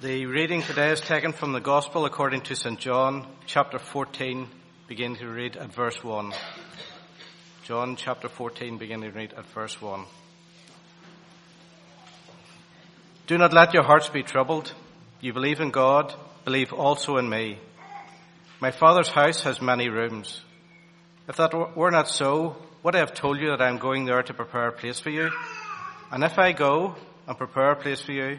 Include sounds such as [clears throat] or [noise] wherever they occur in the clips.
The reading today is taken from the Gospel according to St. John, chapter 14, begin to read at verse 1. John chapter 14, begin to read at verse 1. Do not let your hearts be troubled. You believe in God, believe also in me. My Father's house has many rooms. If that were not so, would I have told you that I am going there to prepare a place for you? And if I go and prepare a place for you,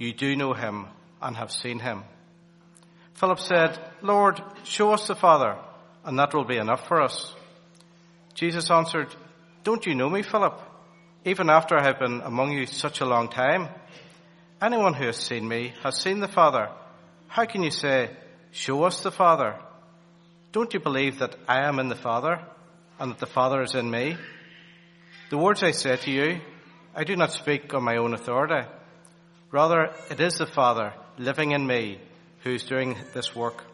you do know him and have seen him. Philip said, Lord, show us the Father, and that will be enough for us. Jesus answered, Don't you know me, Philip? Even after I have been among you such a long time? Anyone who has seen me has seen the Father. How can you say, Show us the Father? Don't you believe that I am in the Father, and that the Father is in me? The words I say to you, I do not speak on my own authority. Rather, it is the Father living in me who is doing this work.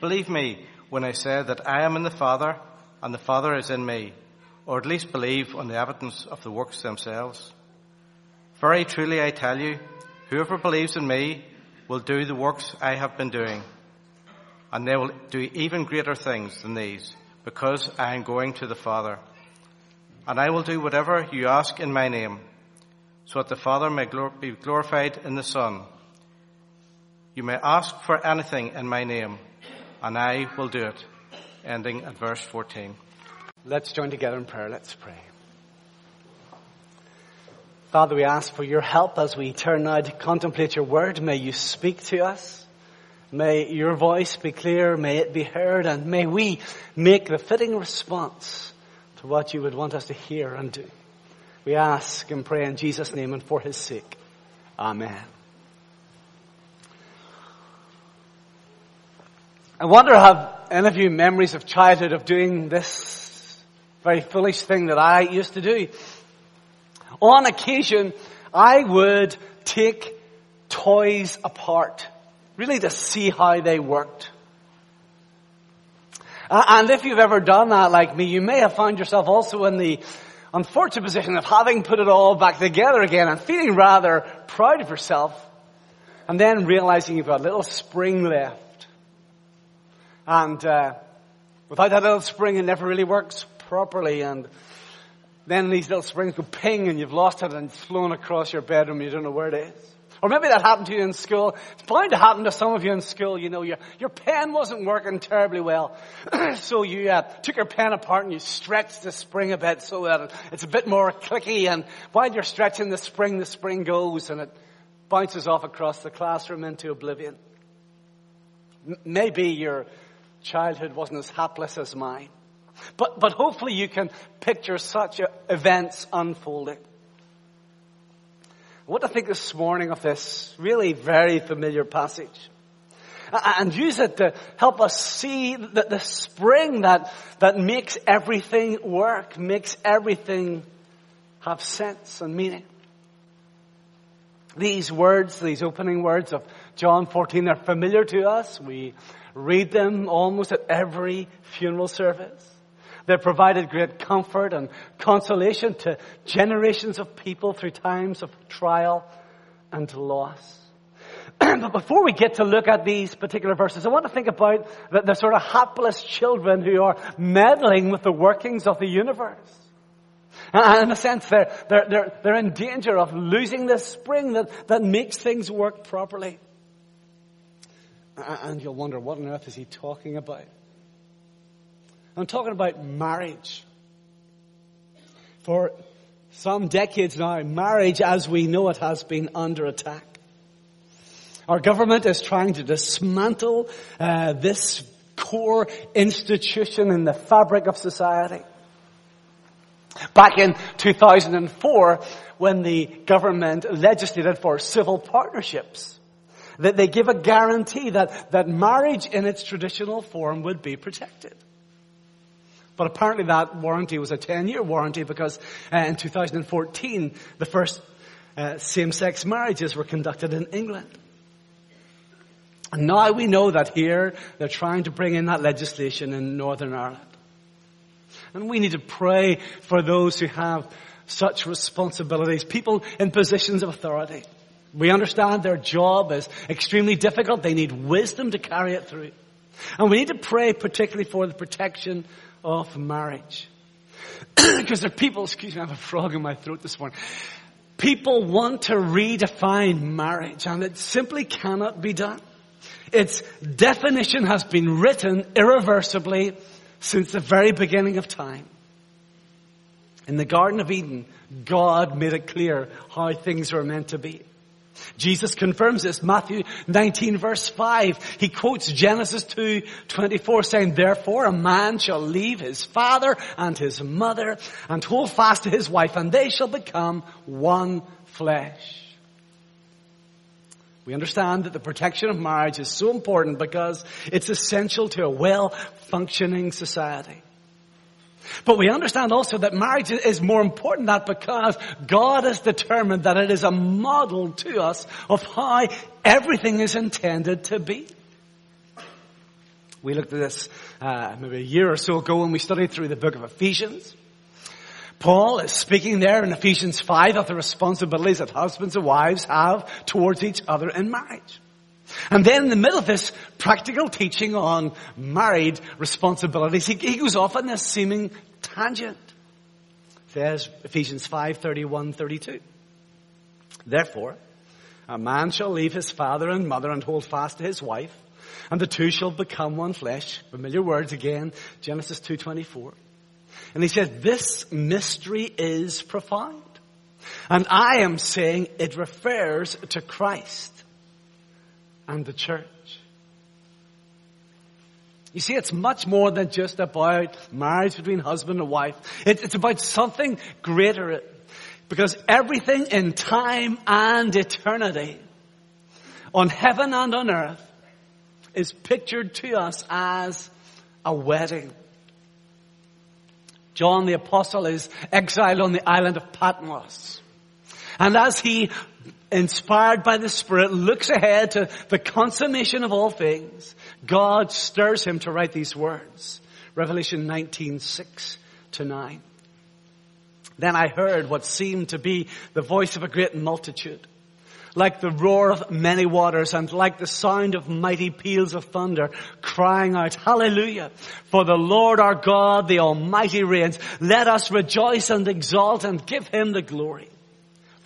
Believe me when I say that I am in the Father and the Father is in me, or at least believe on the evidence of the works themselves. Very truly I tell you, whoever believes in me will do the works I have been doing, and they will do even greater things than these, because I am going to the Father. And I will do whatever you ask in my name so that the Father may be glorified in the Son. You may ask for anything in my name, and I will do it. Ending at verse 14. Let's join together in prayer. Let's pray. Father, we ask for your help as we turn now to contemplate your word. May you speak to us. May your voice be clear. May it be heard. And may we make the fitting response to what you would want us to hear and do. We ask and pray in Jesus' name and for his sake. Amen. I wonder have any of you memories of childhood of doing this very foolish thing that I used to do? On occasion, I would take toys apart, really to see how they worked. And if you've ever done that like me, you may have found yourself also in the unfortunate position of having put it all back together again and feeling rather proud of yourself and then realizing you've got a little spring left. And uh, without that little spring, it never really works properly. And then these little springs go ping and you've lost it and it's flown across your bedroom. You don't know where it is. Or maybe that happened to you in school. It's bound to happen to some of you in school. You know, your, your pen wasn't working terribly well. [clears throat] so you uh, took your pen apart and you stretched the spring a bit so that it's a bit more clicky. And while you're stretching the spring, the spring goes and it bounces off across the classroom into oblivion. M- maybe your childhood wasn't as hapless as mine. But, but hopefully you can picture such events unfolding. I want to think this morning of this really very familiar passage and use it to help us see that the spring that, that makes everything work, makes everything have sense and meaning. These words, these opening words of John 14 are familiar to us. We read them almost at every funeral service. They've provided great comfort and consolation to generations of people through times of trial and loss. [clears throat] but before we get to look at these particular verses, I want to think about the, the sort of hapless children who are meddling with the workings of the universe. And in a sense, they're, they're, they're, they're in danger of losing this spring that, that makes things work properly. And you'll wonder, what on earth is he talking about? I'm talking about marriage. For some decades now, marriage as we know it has been under attack. Our government is trying to dismantle uh, this core institution in the fabric of society. Back in 2004, when the government legislated for civil partnerships, That they give a guarantee that, that marriage in its traditional form would be protected. But apparently that warranty was a 10 year warranty because uh, in 2014 the first uh, same-sex marriages were conducted in England. And now we know that here they're trying to bring in that legislation in Northern Ireland. And we need to pray for those who have such responsibilities, people in positions of authority. We understand their job is extremely difficult. They need wisdom to carry it through. And we need to pray particularly for the protection of marriage. [clears throat] because there are people, excuse me, I have a frog in my throat this morning. People want to redefine marriage and it simply cannot be done. Its definition has been written irreversibly since the very beginning of time. In the Garden of Eden, God made it clear how things were meant to be. Jesus confirms this. Matthew 19 verse 5. He quotes Genesis 2, 24 saying, Therefore a man shall leave his father and his mother and hold fast to his wife and they shall become one flesh. We understand that the protection of marriage is so important because it's essential to a well-functioning society. But we understand also that marriage is more important than that because God has determined that it is a model to us of how everything is intended to be. We looked at this uh, maybe a year or so ago when we studied through the book of Ephesians. Paul is speaking there in Ephesians 5 of the responsibilities that husbands and wives have towards each other in marriage. And then in the middle of this practical teaching on married responsibilities, he, he goes off on this seeming tangent. Says Ephesians 5, 31, 32. Therefore, a man shall leave his father and mother and hold fast to his wife, and the two shall become one flesh. Familiar words again, Genesis 2.24. And he says, this mystery is profound. And I am saying it refers to Christ and the church. You see, it's much more than just about marriage between husband and wife. it's about something greater. Because everything in time and eternity, on heaven and on earth, is pictured to us as a wedding. John the apostle is exiled on the island of Patmos. And as he inspired by the Spirit, looks ahead to the consummation of all things, God stirs him to write these words. Revelation 19, 6 to 9. Then I heard what seemed to be the voice of a great multitude, like the roar of many waters and like the sound of mighty peals of thunder, crying out, Hallelujah! For the Lord our God, the Almighty reigns. Let us rejoice and exalt and give Him the glory.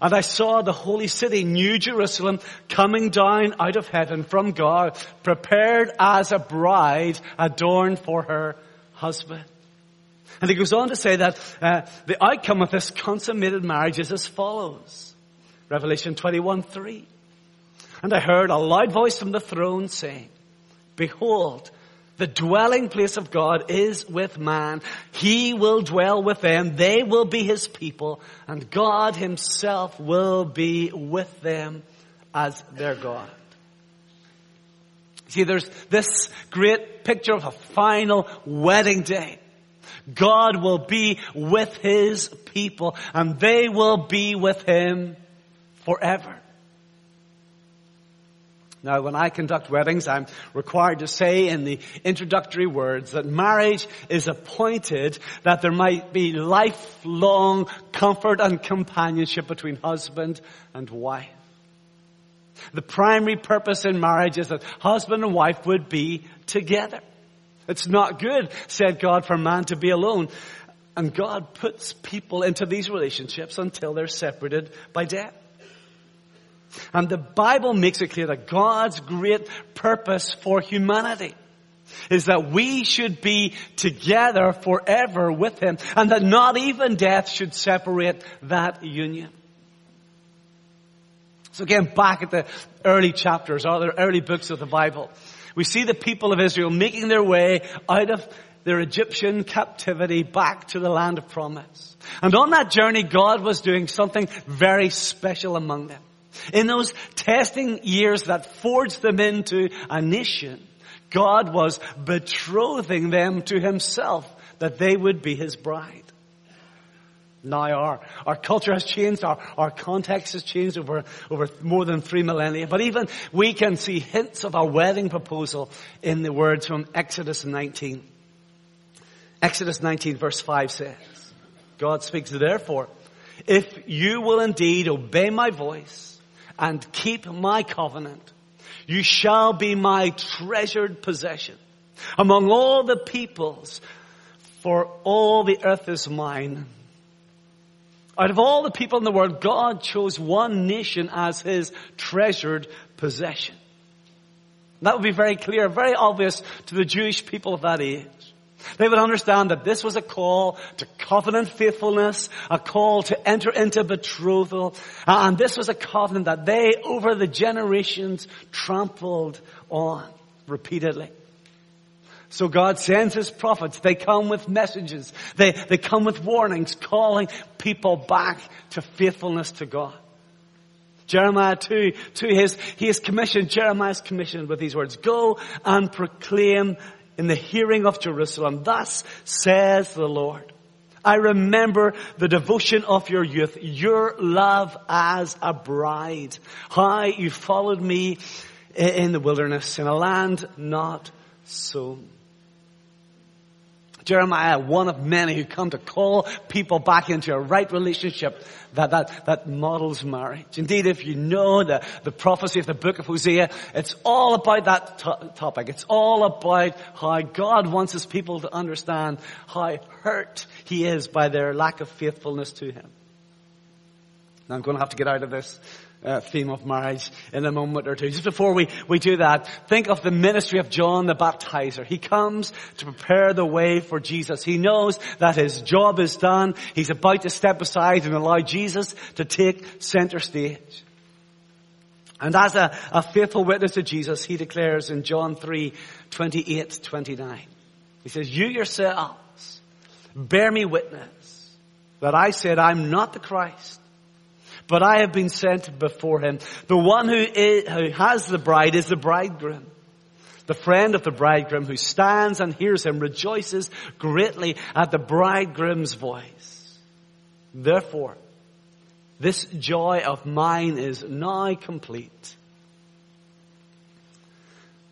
And I saw the holy city, New Jerusalem, coming down out of heaven from God, prepared as a bride adorned for her husband. And he goes on to say that uh, the outcome of this consummated marriage is as follows. Revelation 21, 3. And I heard a loud voice from the throne saying, Behold, the dwelling place of God is with man. He will dwell with them. They will be his people and God himself will be with them as their God. See, there's this great picture of a final wedding day. God will be with his people and they will be with him forever. Now, when I conduct weddings, I'm required to say in the introductory words that marriage is appointed that there might be lifelong comfort and companionship between husband and wife. The primary purpose in marriage is that husband and wife would be together. It's not good, said God, for man to be alone. And God puts people into these relationships until they're separated by death. And the Bible makes it clear that God's great purpose for humanity is that we should be together forever with Him and that not even death should separate that union. So again, back at the early chapters or the early books of the Bible, we see the people of Israel making their way out of their Egyptian captivity back to the land of promise. And on that journey, God was doing something very special among them. In those testing years that forged them into a nation, God was betrothing them to himself that they would be his bride. Now our, our culture has changed, our, our context has changed over, over more than three millennia, but even we can see hints of our wedding proposal in the words from Exodus 19. Exodus 19 verse 5 says, God speaks, therefore, if you will indeed obey my voice and keep my covenant, you shall be my treasured possession among all the peoples, for all the earth is mine. Out of all the people in the world, God chose one nation as his treasured possession. That would be very clear, very obvious to the Jewish people of that age. They would understand that this was a call to covenant faithfulness, a call to enter into betrothal, and this was a covenant that they, over the generations, trampled on repeatedly. So God sends His prophets. They come with messages. They, they come with warnings, calling people back to faithfulness to God. Jeremiah 2, to his, he is commissioned, Jeremiah is commissioned with these words, go and proclaim in the hearing of Jerusalem. Thus says the Lord. I remember the devotion of your youth, your love as a bride. How you followed me in the wilderness in a land not sown. Jeremiah, one of many who come to call people back into a right relationship that, that, that models marriage. Indeed, if you know the, the prophecy of the book of Hosea, it's all about that to- topic. It's all about how God wants his people to understand how hurt he is by their lack of faithfulness to him. Now I'm going to have to get out of this uh, theme of marriage in a moment or two. Just before we, we do that, think of the ministry of John the Baptizer. He comes to prepare the way for Jesus. He knows that his job is done. He's about to step aside and allow Jesus to take center stage. And as a, a faithful witness to Jesus, he declares in John 3, 28, 29. He says, you yourselves bear me witness that I said I'm not the Christ, but I have been sent before him. The one who, is, who has the bride is the bridegroom. The friend of the bridegroom who stands and hears him rejoices greatly at the bridegroom's voice. Therefore, this joy of mine is now complete.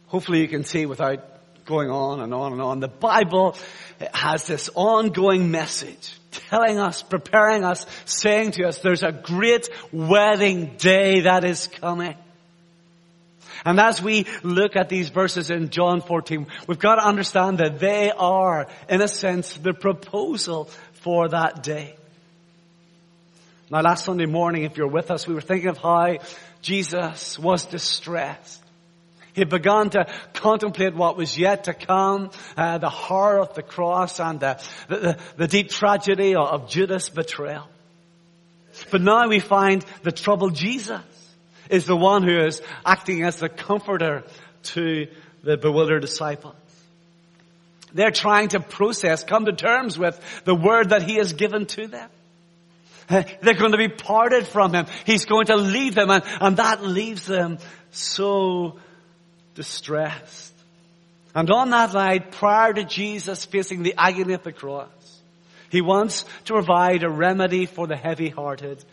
Hopefully you can see without going on and on and on. The Bible has this ongoing message telling us, preparing us, saying to us, there's a great wedding day that is coming. And as we look at these verses in John 14, we've got to understand that they are, in a sense, the proposal for that day. Now last Sunday morning, if you're with us, we were thinking of how Jesus was distressed. He began to contemplate what was yet to come, uh, the horror of the cross and the, the, the deep tragedy of, Judas' betrayal. But now we find the troubled Jesus is the one who is acting as the comforter to the bewildered disciples. They're trying to process, come to terms with the word that he has given to them. They're going to be parted from him. He's going to leave them and, and that leaves them so distressed. And on that night, prior to Jesus facing the agony of the cross, he wants to provide a remedy for the heavy-hearted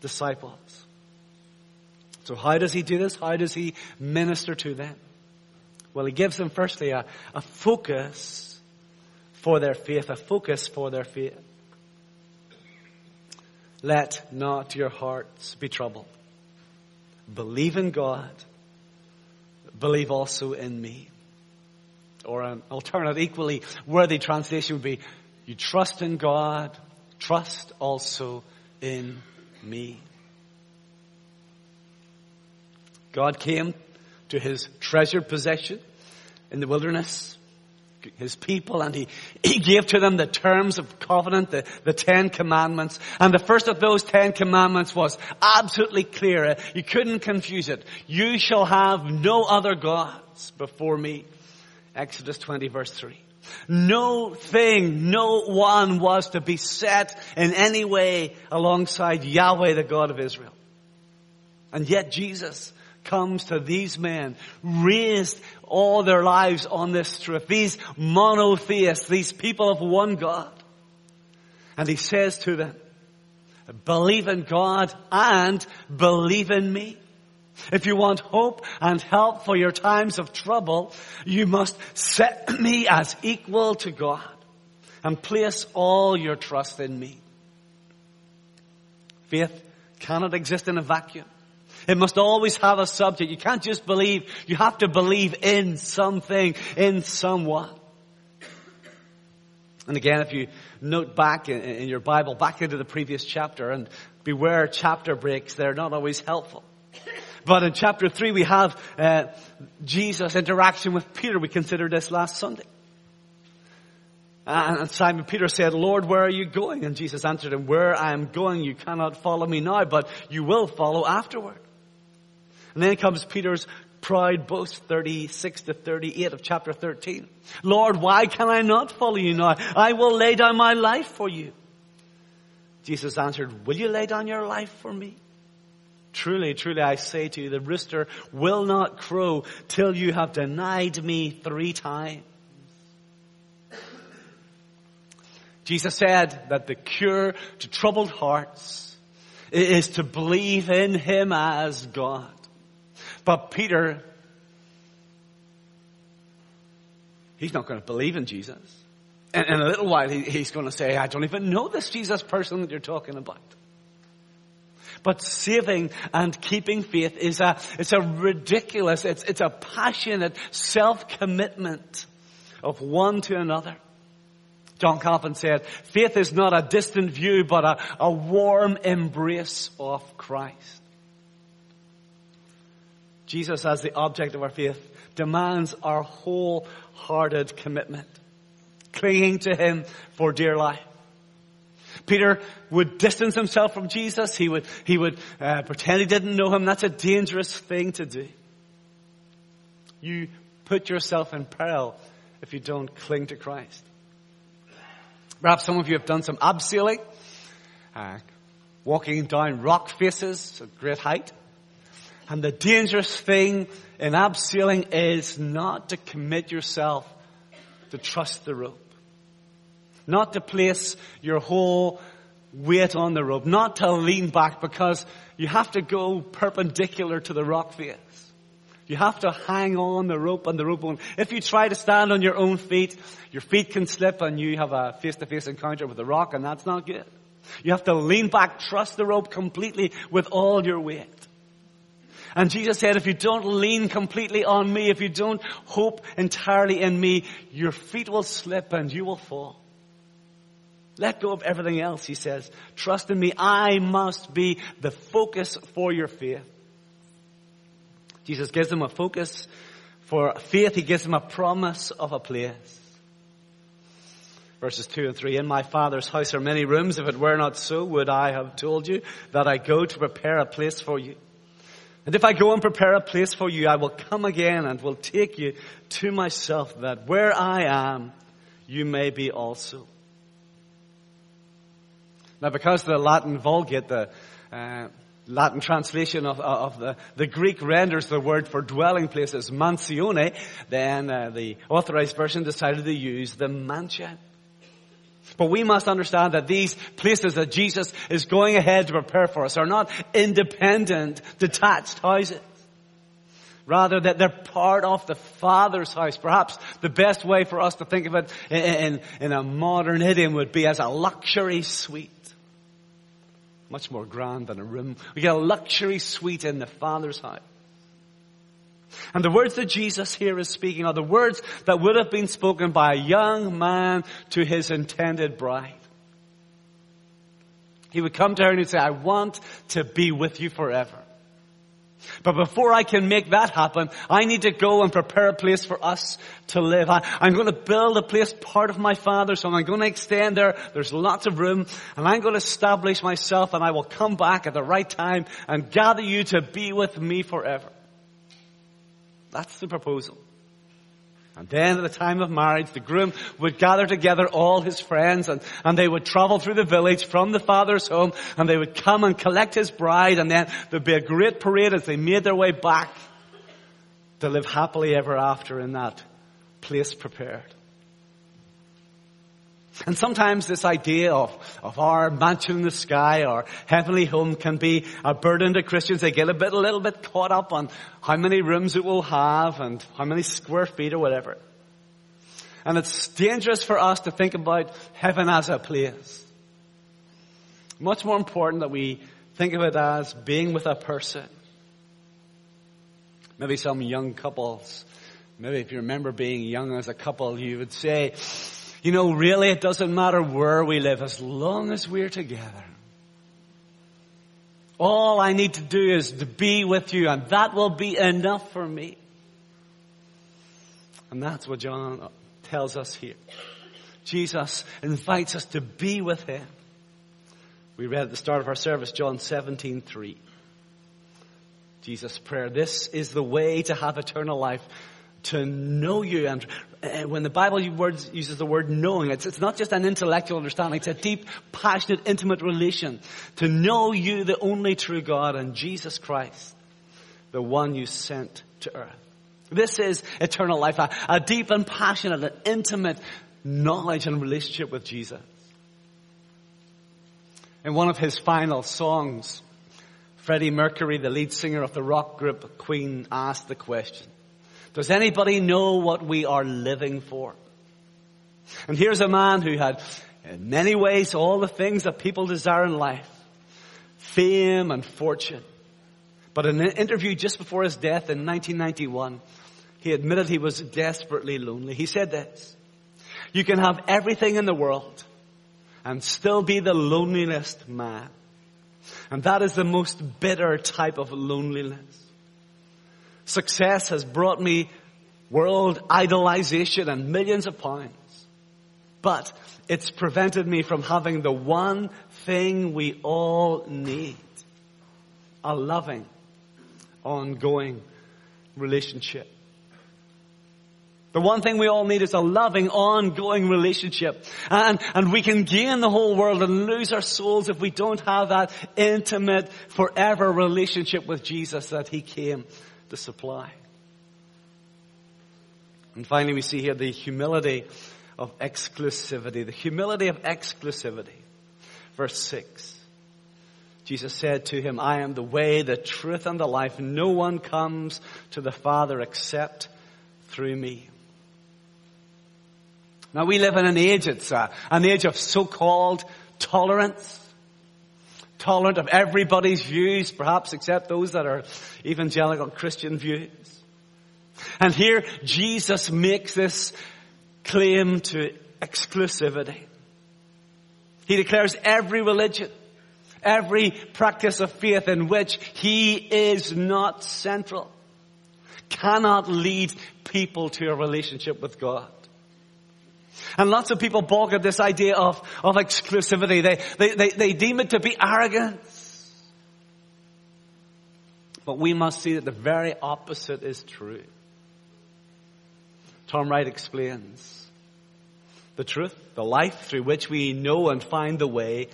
disciples. So how does he do this? How does he minister to them? Well, he gives them firstly a, a focus for their faith, a focus for their faith. Let not your hearts be troubled. Believe in God believe also in me. Or an alternate equally worthy translation would be, you trust in God, trust also in me. God came to his treasured possession in the wilderness, his people, and he, he gave to them the terms of covenant, the, the Ten Commandments. And the first of those Ten Commandments was absolutely clear. You couldn't confuse it. You shall have no other gods before me. Exodus 20 verse 3. No thing, no one was to be set in any way alongside Yahweh, the God of Israel. And yet Jesus comes to these men, raised all their lives on this truth, these monotheists, these people of one God. And he says to them, believe in God and believe in me. If you want hope and help for your times of trouble, you must set me as equal to God and place all your trust in me. Faith cannot exist in a vacuum. It must always have a subject. You can't just believe. You have to believe in something, in someone. And again, if you note back in, your Bible, back into the previous chapter, and beware chapter breaks, they're not always helpful. But in chapter 3 we have uh, Jesus' interaction with Peter. We considered this last Sunday. And Simon Peter said, Lord, where are you going? And Jesus answered him, where I am going, you cannot follow me now, but you will follow afterward. And then comes Peter's proud boast, 36 to 38 of chapter 13. Lord, why can I not follow you now? I will lay down my life for you. Jesus answered, will you lay down your life for me? Truly, truly, I say to you, the rooster will not crow till you have denied me three times. Jesus said that the cure to troubled hearts is to believe in Him as God. But Peter, he's not going to believe in Jesus. And in a little while, he, he's going to say, I don't even know this Jesus person that you're talking about. But saving and keeping faith is a, it's a ridiculous, it's, it's a passionate self-commitment of one to another. John Calvin said, faith is not a distant view, but a, a warm embrace of Christ. Jesus as the object of our faith demands our wholehearted commitment, clinging to Him for dear life. Peter would distance himself from Jesus. He would, he would uh, pretend he didn't know him. That's a dangerous thing to do. You put yourself in peril if you don't cling to Christ. Perhaps some of you have done some abseiling, uh, walking down rock faces at great height. And the dangerous thing in abseiling is not to commit yourself to trust the rope. Not to place your whole weight on the rope. Not to lean back because you have to go perpendicular to the rock face. You have to hang on the rope and the rope on. If you try to stand on your own feet, your feet can slip and you have a face-to-face encounter with the rock and that's not good. You have to lean back, trust the rope completely with all your weight. And Jesus said, if you don't lean completely on me, if you don't hope entirely in me, your feet will slip and you will fall. Let go of everything else, he says. Trust in me. I must be the focus for your faith. Jesus gives them a focus for faith. He gives them a promise of a place. Verses 2 and 3, In my Father's house are many rooms. If it were not so, would I have told you that I go to prepare a place for you? And if I go and prepare a place for you, I will come again and will take you to myself that where I am, you may be also. Now because the Latin Vulgate, the uh, Latin translation of, of the, the Greek renders the word for dwelling place as mansione, then uh, the authorized version decided to use the mansion. But we must understand that these places that Jesus is going ahead to prepare for us are not independent, detached houses. Rather that they're part of the Father's house. Perhaps the best way for us to think of it in, in, a modern idiom would be as a luxury suite. Much more grand than a room. We get a luxury suite in the Father's house. And the words that Jesus here is speaking are the words that would have been spoken by a young man to his intended bride. He would come to her and he'd say, I want to be with you forever. But before I can make that happen, I need to go and prepare a place for us to live. I, am going to build a place part of my father's home. I'm going to extend there. There's lots of room and I'm going to establish myself and I will come back at the right time and gather you to be with me forever. That's the proposal. And then at the time of marriage, the groom would gather together all his friends and, and they would travel through the village from the father's home and they would come and collect his bride and then there'd be a great parade as they made their way back to live happily ever after in that place prepared. And sometimes this idea of, of our mansion in the sky or heavenly home can be a burden to Christians. They get a bit, a little bit caught up on how many rooms it will have and how many square feet or whatever. And it's dangerous for us to think about heaven as a place. Much more important that we think of it as being with a person. Maybe some young couples, maybe if you remember being young as a couple, you would say, you know, really it doesn't matter where we live as long as we're together. All I need to do is to be with you and that will be enough for me. And that's what John tells us here. Jesus invites us to be with Him. We read at the start of our service, John 17, 3. Jesus' prayer. This is the way to have eternal life to know you. And uh, when the Bible uses the word knowing, it's, it's not just an intellectual understanding, it's a deep, passionate, intimate relation. To know you, the only true God, and Jesus Christ, the one you sent to earth. This is eternal life, a, a deep and passionate and intimate knowledge and relationship with Jesus. In one of his final songs, Freddie Mercury, the lead singer of the rock group Queen, asked the question, does anybody know what we are living for? And here's a man who had, in many ways, all the things that people desire in life. Fame and fortune. But in an interview just before his death in 1991, he admitted he was desperately lonely. He said this, you can have everything in the world and still be the loneliest man. And that is the most bitter type of loneliness. Success has brought me world idolization and millions of pounds. But it's prevented me from having the one thing we all need. A loving, ongoing relationship. The one thing we all need is a loving, ongoing relationship. And, and we can gain the whole world and lose our souls if we don't have that intimate, forever relationship with Jesus that He came the supply. And finally we see here the humility of exclusivity. The humility of exclusivity. Verse 6. Jesus said to him, I am the way, the truth, and the life. No one comes to the Father except through me. Now we live in an age, it's a, an age of so-called tolerance tolerant of everybody's views, perhaps except those that are evangelical Christian views. And here Jesus makes this claim to exclusivity. He declares every religion, every practice of faith in which he is not central cannot lead people to a relationship with God. And lots of people balk at this idea of, of exclusivity. They, they, they, they deem it to be arrogance. But we must see that the very opposite is true. Tom Wright explains the truth, the life through which we know and find the way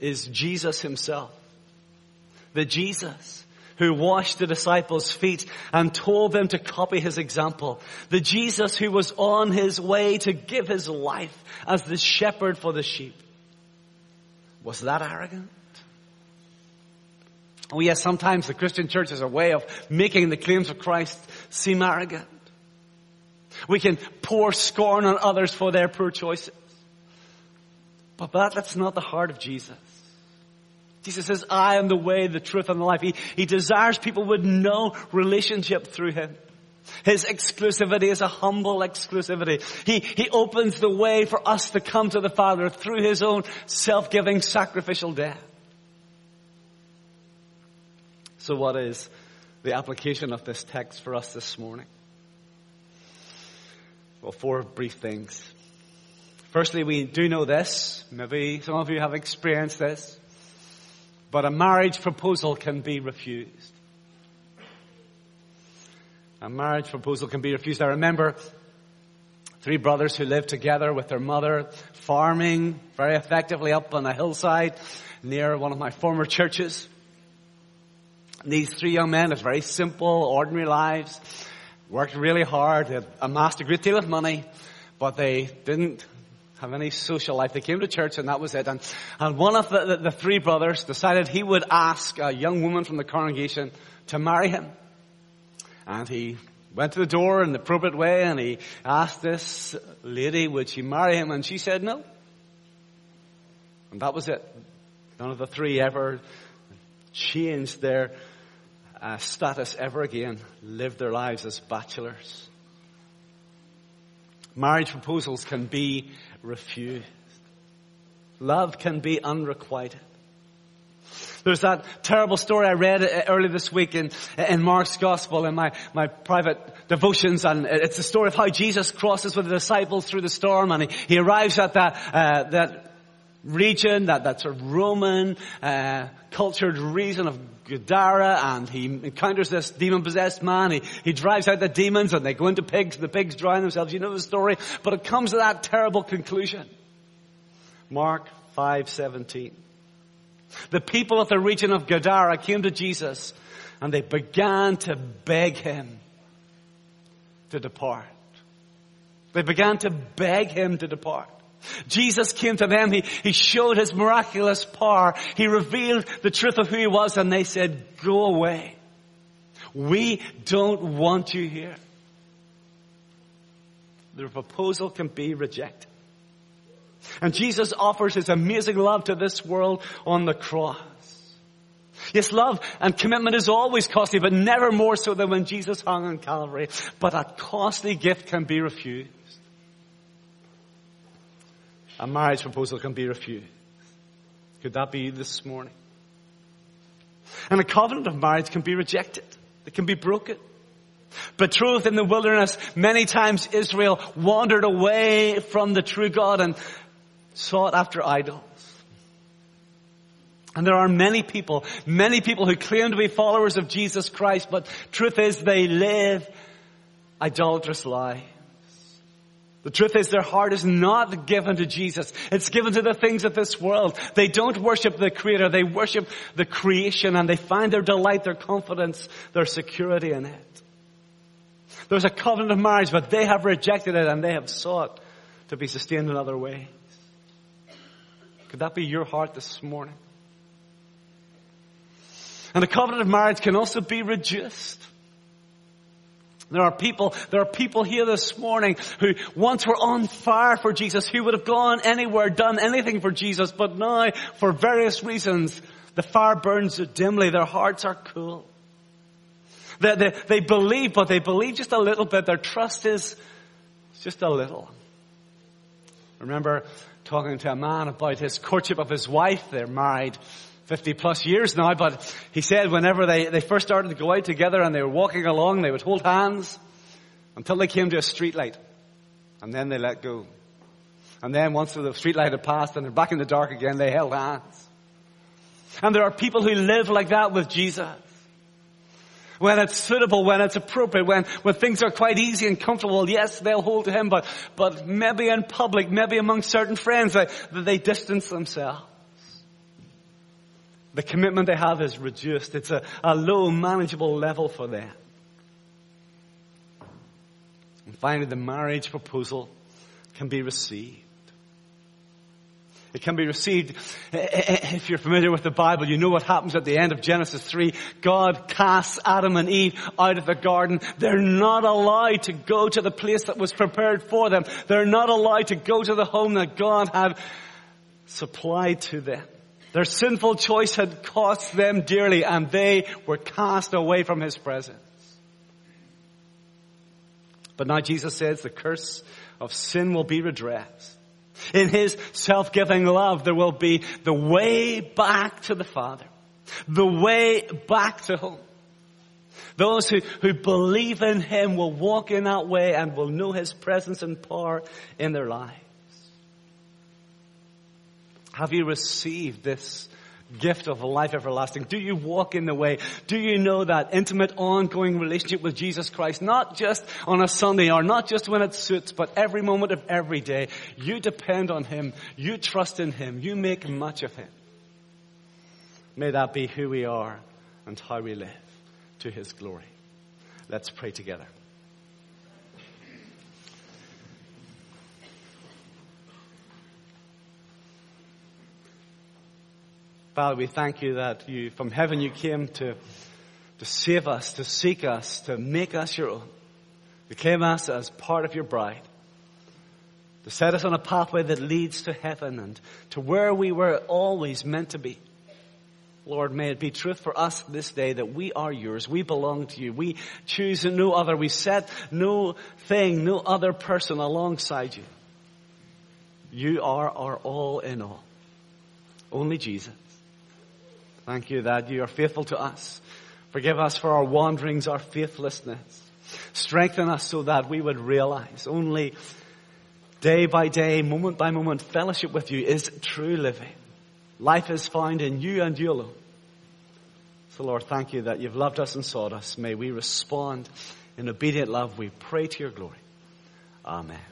is Jesus himself. The Jesus who washed the disciples' feet and told them to copy his example. The Jesus who was on his way to give his life as the shepherd for the sheep. Was that arrogant? Oh yes, sometimes the Christian church is a way of making the claims of Christ seem arrogant. We can pour scorn on others for their poor choices. But that, that's not the heart of Jesus. Jesus says, I am the way, the truth, and the life. He, he desires people would know relationship through Him. His exclusivity is a humble exclusivity. He, he opens the way for us to come to the Father through His own self-giving sacrificial death. So what is the application of this text for us this morning? Well, four brief things. Firstly, we do know this. Maybe some of you have experienced this. But a marriage proposal can be refused. A marriage proposal can be refused. I remember three brothers who lived together with their mother, farming very effectively up on a hillside near one of my former churches. These three young men had very simple, ordinary lives, worked really hard, they amassed a great deal of money, but they didn't have any social life. They came to church and that was it. And, and one of the, the, the three brothers decided he would ask a young woman from the congregation to marry him. And he went to the door in the appropriate way and he asked this lady, would she marry him? And she said no. And that was it. None of the three ever changed their uh, status ever again, lived their lives as bachelors. Marriage proposals can be refused. Love can be unrequited. There's that terrible story I read early this week in, in Mark's Gospel in my, my private devotions and it's the story of how Jesus crosses with the disciples through the storm and he, he arrives at that, uh, that region, that, that sort of Roman, uh, cultured region of Gadara and he encounters this demon possessed man. He, he drives out the demons and they go into pigs. And the pigs drown themselves. You know the story. But it comes to that terrible conclusion. Mark 5:17. The people of the region of Gadara came to Jesus and they began to beg him to depart. They began to beg him to depart. Jesus came to them. He, he showed his miraculous power. He revealed the truth of who he was and they said, go away. We don't want you here. The proposal can be rejected. And Jesus offers his amazing love to this world on the cross. Yes, love and commitment is always costly, but never more so than when Jesus hung on Calvary. But a costly gift can be refused a marriage proposal can be refused. Could that be this morning? And a covenant of marriage can be rejected. It can be broken. Betrothed in the wilderness, many times Israel wandered away from the true God and sought after idols. And there are many people, many people who claim to be followers of Jesus Christ, but truth is they live idolatrous lives. The truth is their heart is not given to Jesus. It's given to the things of this world. They don't worship the Creator. They worship the creation and they find their delight, their confidence, their security in it. There's a covenant of marriage, but they have rejected it and they have sought to be sustained in other ways. Could that be your heart this morning? And the covenant of marriage can also be reduced. There are people, there are people here this morning who once were on fire for Jesus, who would have gone anywhere, done anything for Jesus, but now, for various reasons, the fire burns dimly, their hearts are cool. They, they, they believe, but they believe just a little bit. Their trust is just a little. I remember talking to a man about his courtship of his wife. They're married 50 plus years now, but he said whenever they, they first started to go out together and they were walking along, they would hold hands until they came to a street light. And then they let go. And then once the street light had passed and they're back in the dark again, they held hands. And there are people who live like that with Jesus. When it's suitable, when it's appropriate, when, when things are quite easy and comfortable, yes, they'll hold to Him, but, but maybe in public, maybe among certain friends, they, they distance themselves. The commitment they have is reduced. It's a, a low, manageable level for them. And finally, the marriage proposal can be received. It can be received. If you're familiar with the Bible, you know what happens at the end of Genesis 3. God casts Adam and Eve out of the garden. They're not allowed to go to the place that was prepared for them. They're not allowed to go to the home that God had supplied to them. Their sinful choice had cost them dearly and they were cast away from His presence. But now Jesus says the curse of sin will be redressed. In His self-giving love, there will be the way back to the Father. The way back to home. Those who, who believe in Him will walk in that way and will know His presence and power in their lives. Have you received this gift of life everlasting? Do you walk in the way? Do you know that intimate ongoing relationship with Jesus Christ? Not just on a Sunday or not just when it suits, but every moment of every day. You depend on Him. You trust in Him. You make much of Him. May that be who we are and how we live to His glory. Let's pray together. Father, we thank you that you, from heaven you came to, to save us, to seek us, to make us your own. You came us as part of your bride. To set us on a pathway that leads to heaven and to where we were always meant to be. Lord, may it be truth for us this day that we are yours. We belong to you. We choose no other. We set no thing, no other person alongside you. You are our all in all. Only Jesus. Thank you that you are faithful to us. Forgive us for our wanderings, our faithlessness. Strengthen us so that we would realize only day by day, moment by moment, fellowship with you is true living. Life is found in you and you alone. So Lord, thank you that you've loved us and sought us. May we respond in obedient love. We pray to your glory. Amen.